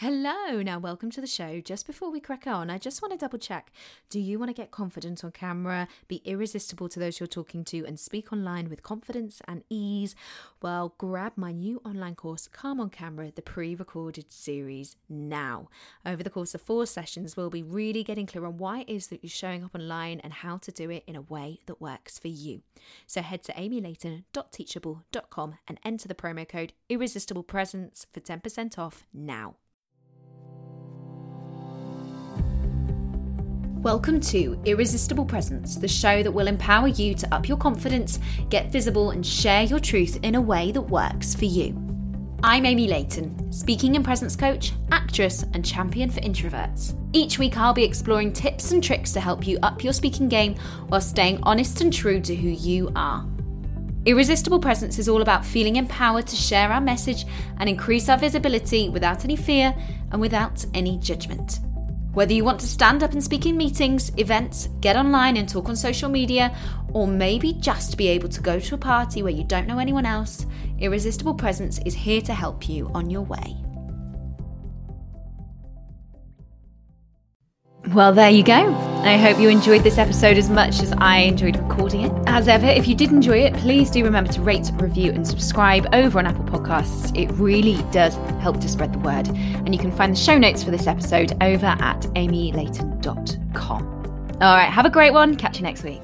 Hello, now welcome to the show. Just before we crack on, I just want to double check. Do you want to get confident on camera, be irresistible to those you're talking to, and speak online with confidence and ease? Well, grab my new online course, Calm on Camera, the pre recorded series now. Over the course of four sessions, we'll be really getting clear on why it is that you're showing up online and how to do it in a way that works for you. So head to amylayton.teachable.com and enter the promo code Irresistible Presence for 10% off now. Welcome to Irresistible Presence, the show that will empower you to up your confidence, get visible, and share your truth in a way that works for you. I'm Amy Layton, speaking and presence coach, actress, and champion for introverts. Each week, I'll be exploring tips and tricks to help you up your speaking game while staying honest and true to who you are. Irresistible Presence is all about feeling empowered to share our message and increase our visibility without any fear and without any judgment. Whether you want to stand up and speak in meetings, events, get online and talk on social media, or maybe just be able to go to a party where you don't know anyone else, Irresistible Presence is here to help you on your way. Well, there you go. I hope you enjoyed this episode as much as I enjoyed recording it. As ever, if you did enjoy it, please do remember to rate, review, and subscribe over on Apple Podcasts. It really does help to spread the word. And you can find the show notes for this episode over at amylayton.com. All right, have a great one. Catch you next week.